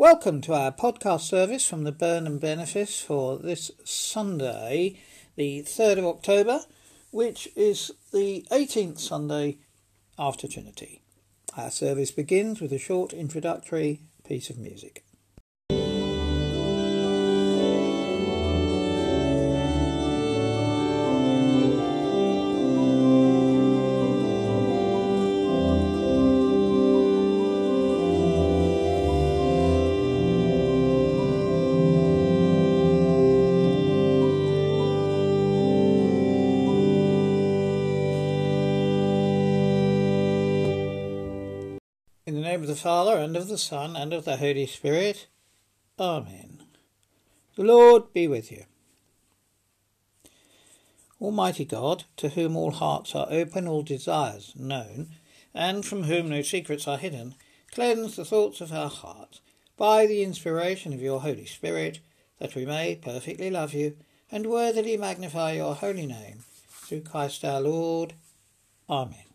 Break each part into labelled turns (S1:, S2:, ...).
S1: Welcome to our podcast service from the Burnham Benefice for this Sunday, the 3rd of October, which is the 18th Sunday after Trinity. Our service begins with a short introductory piece of music. Name of the Father, and of the Son, and of the Holy Spirit. Amen. The Lord be with you. Almighty God, to whom all hearts are open, all desires known, and from whom no secrets are hidden, cleanse the thoughts of our hearts by the inspiration of your Holy Spirit, that we may perfectly love you and worthily magnify your holy name, through Christ our Lord. Amen.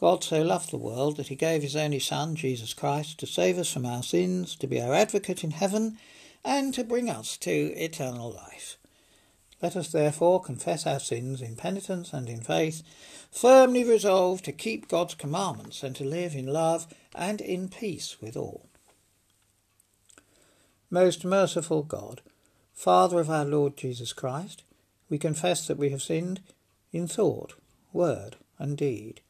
S1: God so loved the world that he gave his only Son, Jesus Christ, to save us from our sins, to be our advocate in heaven, and to bring us to eternal life. Let us therefore confess our sins in penitence and in faith, firmly resolved to keep God's commandments and to live in love and in peace with all. Most merciful God, Father of our Lord Jesus Christ, we confess that we have sinned in thought, word, and deed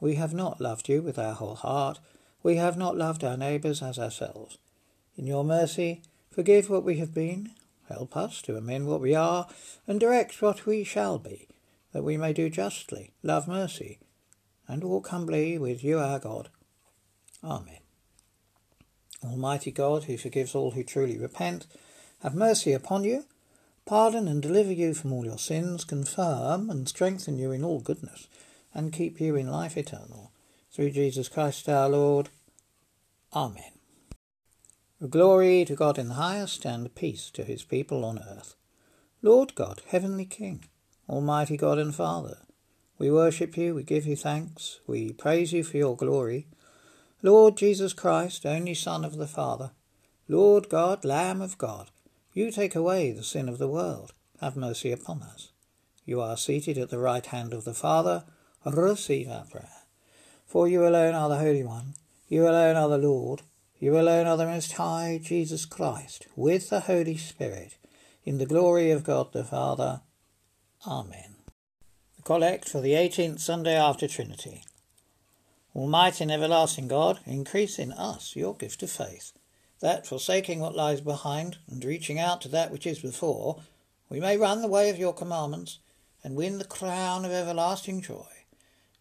S1: we have not loved you with our whole heart. We have not loved our neighbours as ourselves. In your mercy, forgive what we have been, help us to amend what we are, and direct what we shall be, that we may do justly, love mercy, and walk humbly with you our God. Amen. Almighty God, who forgives all who truly repent, have mercy upon you, pardon and deliver you from all your sins, confirm and strengthen you in all goodness and keep you in life eternal. Through Jesus Christ our Lord. Amen. Glory to God in the highest, and peace to his people on earth. Lord God, heavenly King, Almighty God and Father, we worship you, we give you thanks, we praise you for your glory. Lord Jesus Christ, only Son of the Father, Lord God, Lamb of God, you take away the sin of the world. Have mercy upon us. You are seated at the right hand of the Father receive our prayer. For you alone are the Holy One, you alone are the Lord, you alone are the Most High, Jesus Christ, with the Holy Spirit, in the glory of God the Father. Amen. The Collect for the 18th Sunday after Trinity. Almighty and everlasting God, increase in us your gift of faith, that, forsaking what lies behind and reaching out to that which is before, we may run the way of your commandments and win the crown of everlasting joy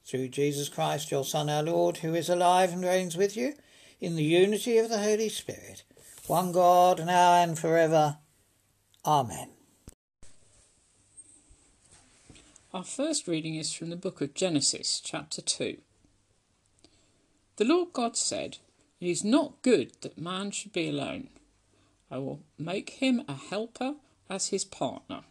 S1: through Jesus Christ, your Son, our Lord, who is alive and reigns with you, in the unity of the Holy Spirit, one God, now and forever. Amen.
S2: Our first reading is from the book of Genesis, chapter 2. The Lord God said, It is not good that man should be alone. I will make him a helper as his partner.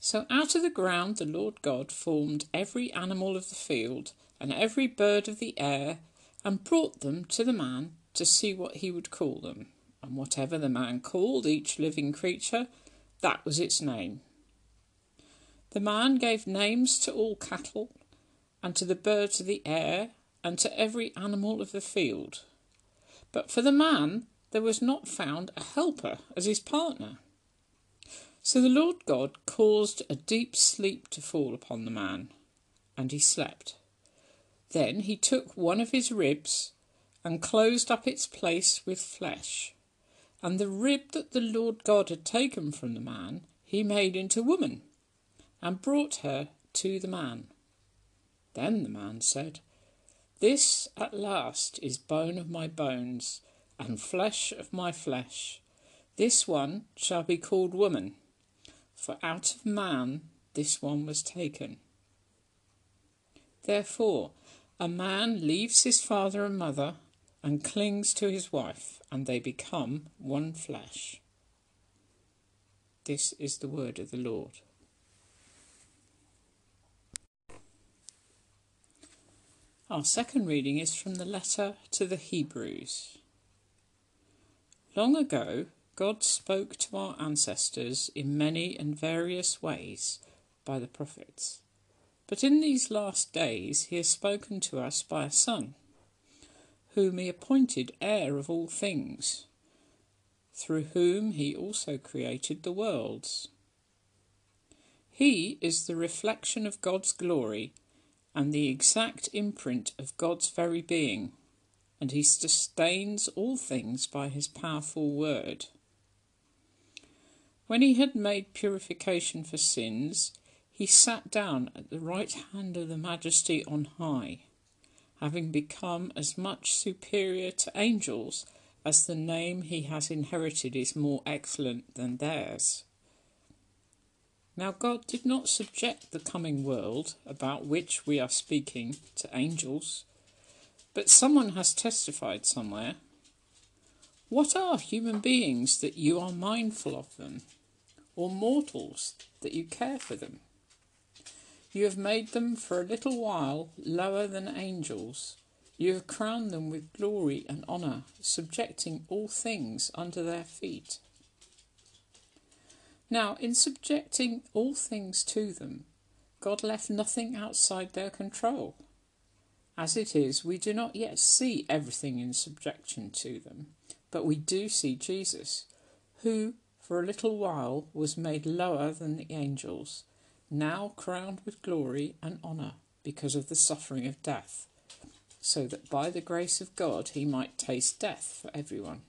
S2: So out of the ground the Lord God formed every animal of the field and every bird of the air, and brought them to the man to see what he would call them. And whatever the man called each living creature, that was its name. The man gave names to all cattle, and to the birds of the air, and to every animal of the field. But for the man there was not found a helper as his partner. So the Lord God caused a deep sleep to fall upon the man, and he slept. Then he took one of his ribs and closed up its place with flesh. And the rib that the Lord God had taken from the man he made into woman, and brought her to the man. Then the man said, This at last is bone of my bones, and flesh of my flesh. This one shall be called woman for out of man this one was taken. Therefore, a man leaves his father and mother and clings to his wife, and they become one flesh. This is the word of the Lord. Our second reading is from the letter to the Hebrews. Long ago, God spoke to our ancestors in many and various ways by the prophets. But in these last days he has spoken to us by a Son, whom he appointed heir of all things, through whom he also created the worlds. He is the reflection of God's glory and the exact imprint of God's very being, and he sustains all things by his powerful word. When he had made purification for sins, he sat down at the right hand of the Majesty on high, having become as much superior to angels as the name he has inherited is more excellent than theirs. Now, God did not subject the coming world about which we are speaking to angels, but someone has testified somewhere. What are human beings that you are mindful of them, or mortals that you care for them? You have made them for a little while lower than angels. You have crowned them with glory and honour, subjecting all things under their feet. Now, in subjecting all things to them, God left nothing outside their control. As it is, we do not yet see everything in subjection to them, but we do see Jesus, who for a little while was made lower than the angels, now crowned with glory and honour because of the suffering of death, so that by the grace of God he might taste death for everyone.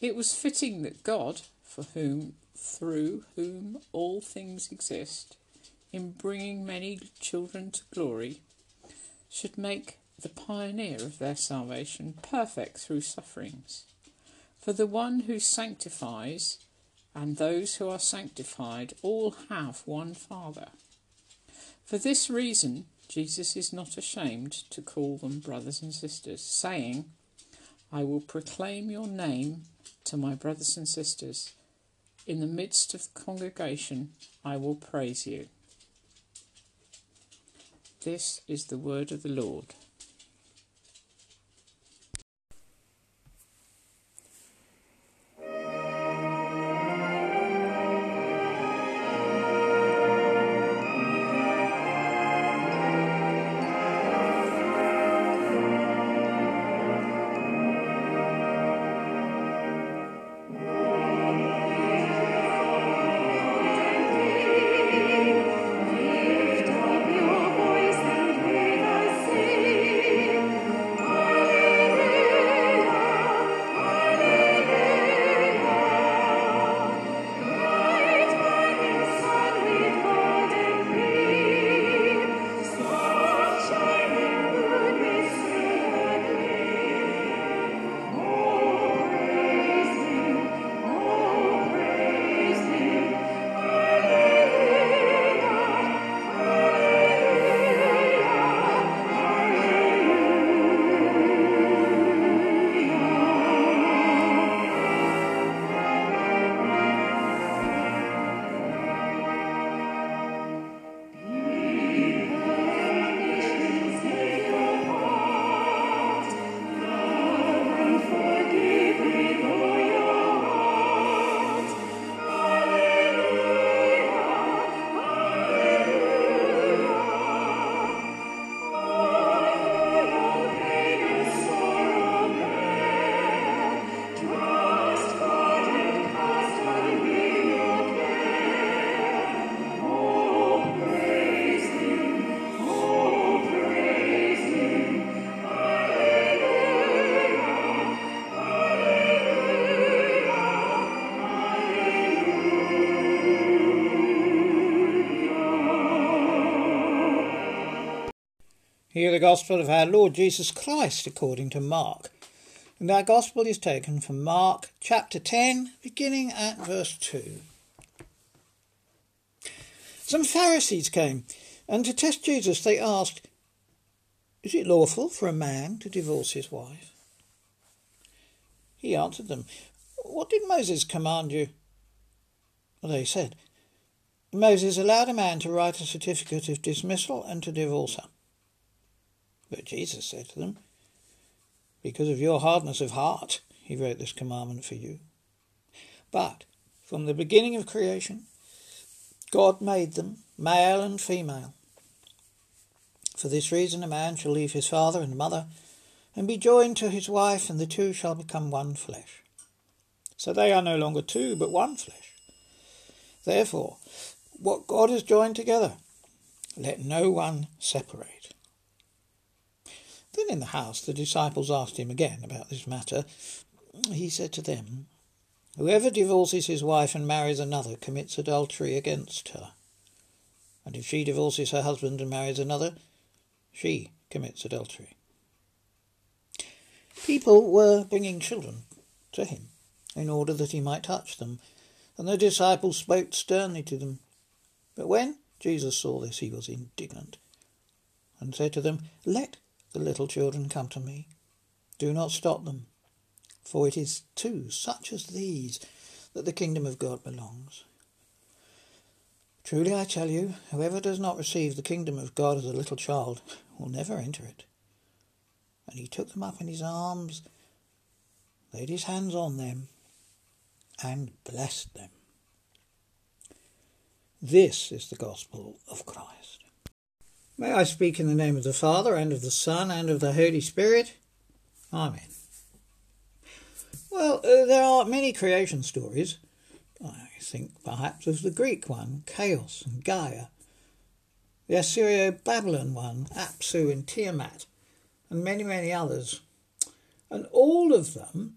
S2: It was fitting that God, for whom, through whom all things exist, in bringing many children to glory, should make the pioneer of their salvation perfect through sufferings. For the one who sanctifies and those who are sanctified all have one Father. For this reason, Jesus is not ashamed to call them brothers and sisters, saying, I will proclaim your name to my brothers and sisters. In the midst of the congregation, I will praise you. This is the word of the Lord.
S1: Hear the Gospel of our Lord Jesus Christ according to Mark. And our Gospel is taken from Mark chapter 10, beginning at verse 2. Some Pharisees came, and to test Jesus they asked, Is it lawful for a man to divorce his wife? He answered them, What did Moses command you? Well, they said, Moses allowed a man to write a certificate of dismissal and to divorce her. But Jesus said to them, Because of your hardness of heart, he wrote this commandment for you. But from the beginning of creation, God made them male and female. For this reason, a man shall leave his father and mother and be joined to his wife, and the two shall become one flesh. So they are no longer two, but one flesh. Therefore, what God has joined together, let no one separate. Then in the house the disciples asked him again about this matter. He said to them, Whoever divorces his wife and marries another commits adultery against her. And if she divorces her husband and marries another, she commits adultery. People were bringing children to him in order that he might touch them, and the disciples spoke sternly to them. But when Jesus saw this, he was indignant and said to them, Let the little children come to me. Do not stop them, for it is to such as these that the kingdom of God belongs. Truly I tell you, whoever does not receive the kingdom of God as a little child will never enter it. And he took them up in his arms, laid his hands on them, and blessed them. This is the gospel of Christ. May I speak in the name of the Father, and of the Son, and of the Holy Spirit. Amen. Well, uh, there are many creation stories. I think perhaps of the Greek one, Chaos and Gaia, the Assyrio Babylon one, Apsu and Tiamat, and many, many others. And all of them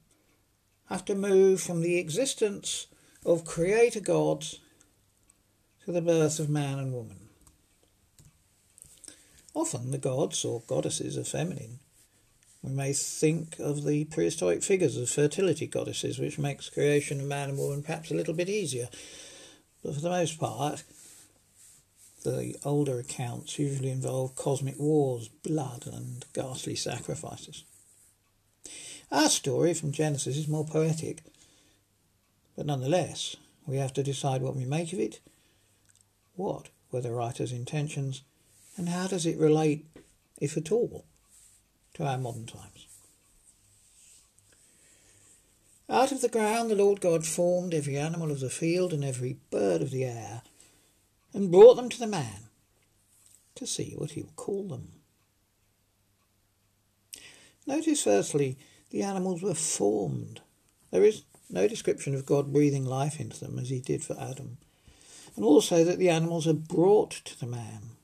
S1: have to move from the existence of creator gods to the birth of man and woman. Often the gods or goddesses are feminine. We may think of the prehistoric figures of fertility goddesses, which makes creation of man and woman perhaps a little bit easier. But for the most part, the older accounts usually involve cosmic wars, blood, and ghastly sacrifices. Our story from Genesis is more poetic, but nonetheless, we have to decide what we make of it, what were the writer's intentions, and how does it relate, if at all, to our modern times. Out of the ground the Lord God formed every animal of the field and every bird of the air, and brought them to the man to see what he would call them. Notice firstly, the animals were formed. There is no description of God breathing life into them as he did for Adam, and also that the animals are brought to the man.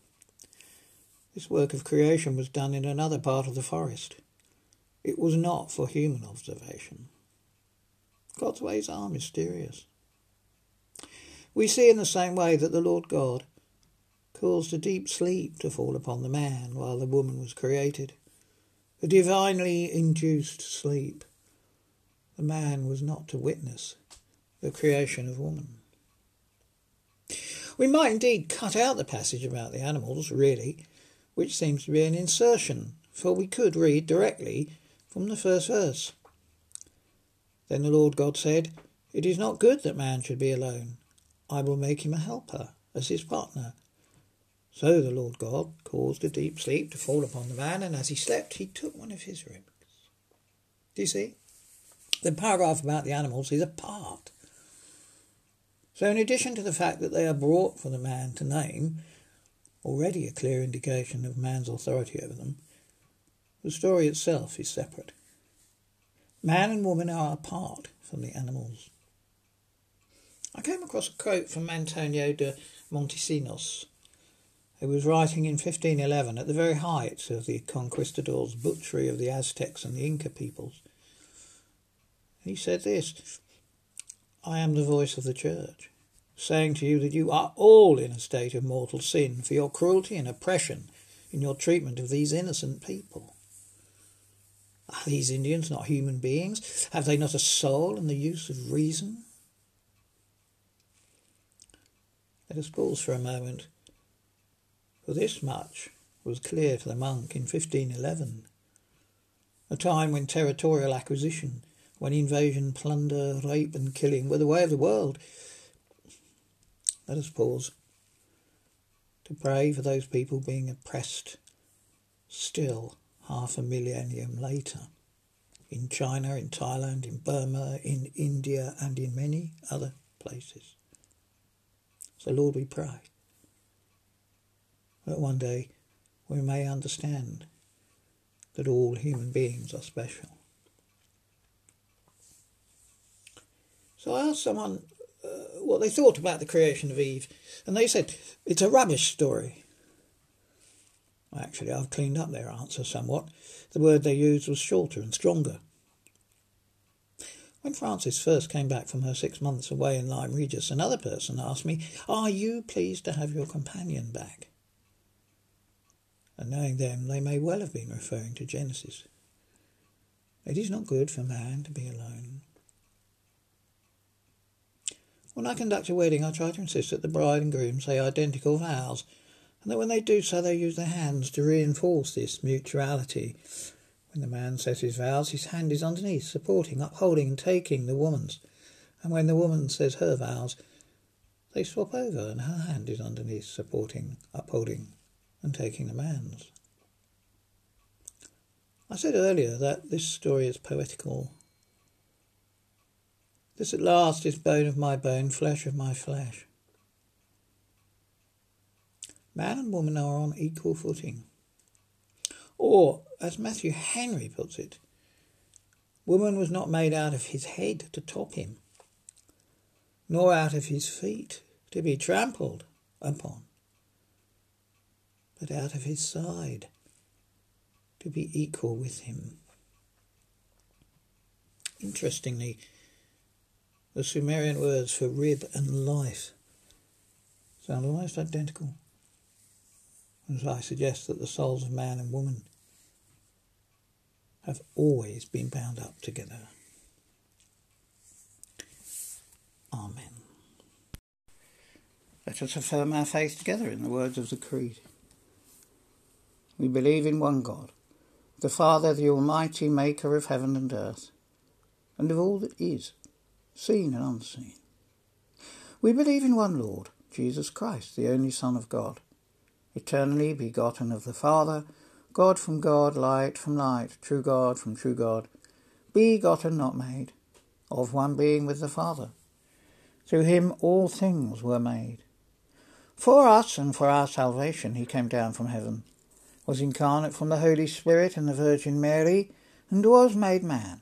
S1: This work of creation was done in another part of the forest. It was not for human observation. God's ways are mysterious. We see in the same way that the Lord God caused a deep sleep to fall upon the man while the woman was created, a divinely induced sleep. The man was not to witness the creation of woman. We might indeed cut out the passage about the animals, really, which seems to be an insertion, for we could read directly from the first verse. Then the Lord God said, It is not good that man should be alone. I will make him a helper as his partner. So the Lord God caused a deep sleep to fall upon the man, and as he slept, he took one of his ribs. Do you see? The paragraph about the animals is a part. So, in addition to the fact that they are brought for the man to name, already a clear indication of man's authority over them, the story itself is separate. Man and woman are apart from the animals. I came across a quote from Antonio de Montesinos, who was writing in 1511 at the very height of the conquistadors' butchery of the Aztecs and the Inca peoples. He said this I am the voice of the church saying to you that you are all in a state of mortal sin for your cruelty and oppression in your treatment of these innocent people. Are these Indians not human beings? Have they not a soul and the use of reason? Let us pause for a moment, for this much was clear to the monk in 1511, a time when territorial acquisition, when invasion, plunder, rape, and killing were the way of the world, let us pause to pray for those people being oppressed still half a millennium later. In China, in Thailand, in Burma, in India, and in many other places. So, Lord, we pray that one day we may understand that all human beings are special. So I asked someone what they thought about the creation of Eve, and they said it's a rubbish story. Actually, I've cleaned up their answer somewhat. The word they used was shorter and stronger. When Frances first came back from her six months away in Lyme Regis, another person asked me, Are you pleased to have your companion back? And knowing them, they may well have been referring to Genesis. It is not good for man to be alone. When I conduct a wedding, I try to insist that the bride and groom say identical vows, and that when they do so, they use their hands to reinforce this mutuality. When the man says his vows, his hand is underneath, supporting, upholding, and taking the woman's. And when the woman says her vows, they swap over, and her hand is underneath, supporting, upholding, and taking the man's. I said earlier that this story is poetical this at last is bone of my bone, flesh of my flesh. Man and woman are on equal footing. Or, as Matthew Henry puts it, woman was not made out of his head to top him, nor out of his feet to be trampled upon, but out of his side to be equal with him. Interestingly, the Sumerian words for rib and life sound almost identical. As I suggest that the souls of man and woman have always been bound up together. Amen. Let us affirm our faith together in the words of the Creed. We believe in one God, the Father, the Almighty, maker of heaven and earth, and of all that is seen and unseen. We believe in one Lord, Jesus Christ, the only Son of God, eternally begotten of the Father, God from God, light from light, true God from true God, begotten, not made, of one being with the Father. Through him all things were made. For us and for our salvation he came down from heaven, was incarnate from the Holy Spirit and the Virgin Mary, and was made man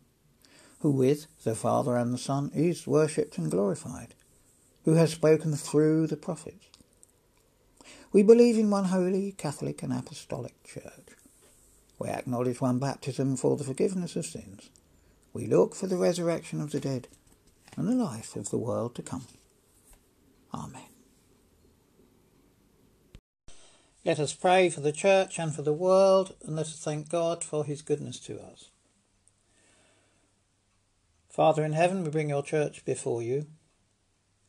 S1: who with the Father and the Son is worshipped and glorified, who has spoken through the prophets. We believe in one holy, Catholic and Apostolic Church. We acknowledge one baptism for the forgiveness of sins. We look for the resurrection of the dead and the life of the world to come. Amen. Let us pray for the Church and for the world, and let us thank God for his goodness to us. Father in heaven, we bring your church before you,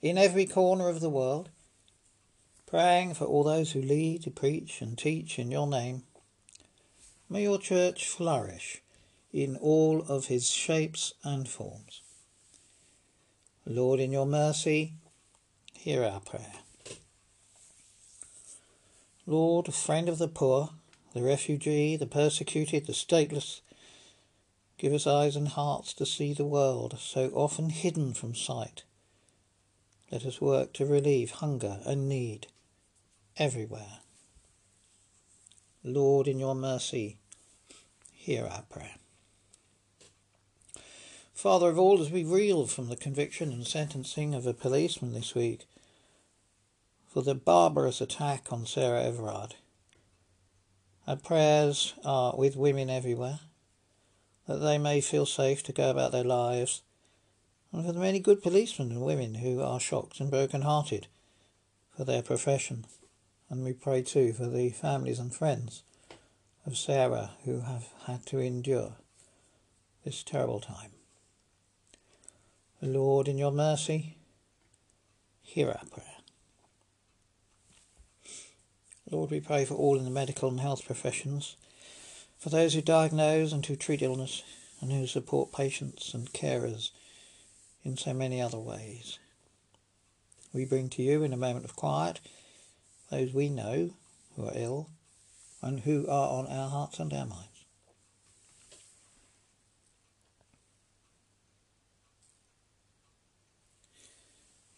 S1: in every corner of the world, praying for all those who lead, preach, and teach in your name. May your church flourish in all of his shapes and forms. Lord, in your mercy, hear our prayer. Lord, friend of the poor, the refugee, the persecuted, the stateless, Give us eyes and hearts to see the world, so often hidden from sight. Let us work to relieve hunger and need everywhere. Lord, in your mercy, hear our prayer. Father of all, as we reel from the conviction and sentencing of a policeman this week for the barbarous attack on Sarah Everard, our prayers are with women everywhere that they may feel safe to go about their lives, and for the many good policemen and women who are shocked and broken-hearted for their profession. And we pray too for the families and friends of Sarah who have had to endure this terrible time. Lord, in your mercy, hear our prayer. Lord, we pray for all in the medical and health professions, for those who diagnose and who treat illness, and who support patients and carers in so many other ways. We bring to you in a moment of quiet those we know who are ill and who are on our hearts and our minds.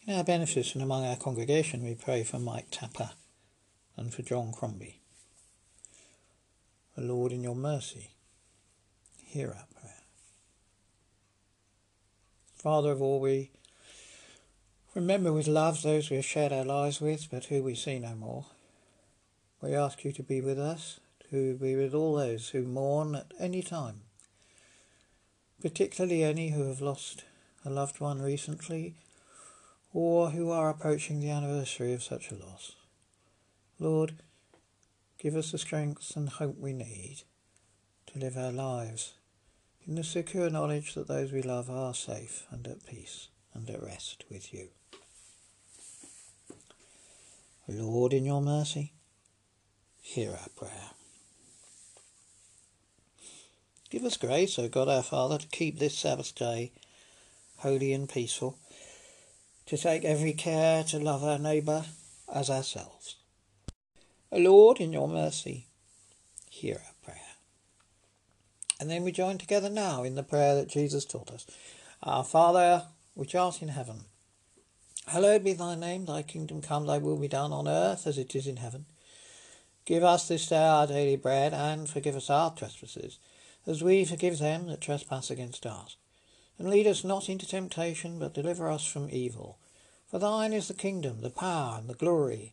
S1: In our benefice and among our congregation, we pray for Mike Tapper and for John Crombie. O Lord, in your mercy, hear our prayer. Father of all, we remember with love those we have shared our lives with, but who we see no more. We ask you to be with us, to be with all those who mourn at any time, particularly any who have lost a loved one recently or who are approaching the anniversary of such a loss. Lord, give us the strength and hope we need to live our lives in the secure knowledge that those we love are safe and at peace and at rest with you. Lord, in your mercy, hear our prayer. Give us grace, O God our Father, to keep this Sabbath day holy and peaceful, to take every care to love our neighbour as ourselves. O Lord, in your mercy, hear our prayer. And then we join together now in the prayer that Jesus taught us. Our Father, which art in heaven, hallowed be thy name, thy kingdom come, thy will be done on earth as it is in heaven. Give us this day our daily bread, and forgive us our trespasses, as we forgive them that trespass against us. And lead us not into temptation, but deliver us from evil. For thine is the kingdom, the power, and the glory,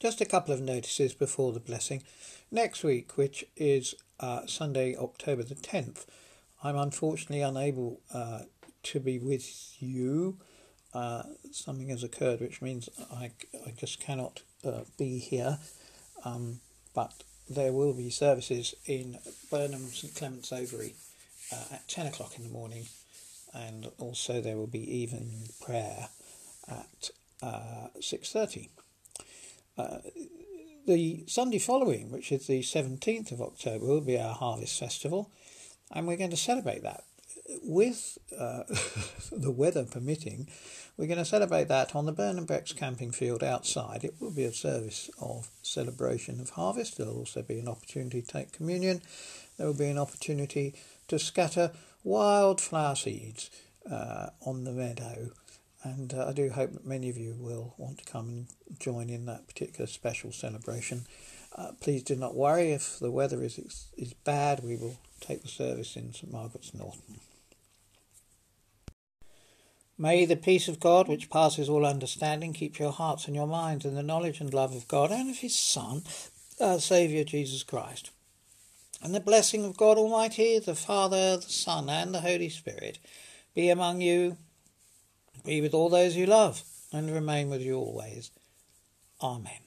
S1: Just a couple of notices before the blessing. Next week, which is uh, Sunday, October the 10th, I'm unfortunately unable uh, to be with you. Uh, something has occurred, which means I, I just cannot uh, be here. Um, but there will be services in Burnham St Clement's Overy uh, at 10 o'clock in the morning, and also there will be evening prayer at uh, 6.30. Uh, the Sunday following, which is the 17th of October, will be our Harvest Festival, and we're going to celebrate that. With uh, the weather permitting, we're going to celebrate that on the Burnham Brecks camping field outside. It will be a service of celebration of harvest. There'll also be an opportunity to take communion. There will be an opportunity to scatter wildflower seeds uh, on the meadow and uh, I do hope that many of you will want to come and join in that particular special celebration. Uh, please do not worry if the weather is is bad. We will take the service in St Margaret's Norton. May the peace of God, which passes all understanding, keep your hearts and your minds in the knowledge and love of God and of His Son, our Saviour Jesus Christ. And the blessing of God Almighty, the Father, the Son, and the Holy Spirit be among you be with all those you love and remain with you always. Amen.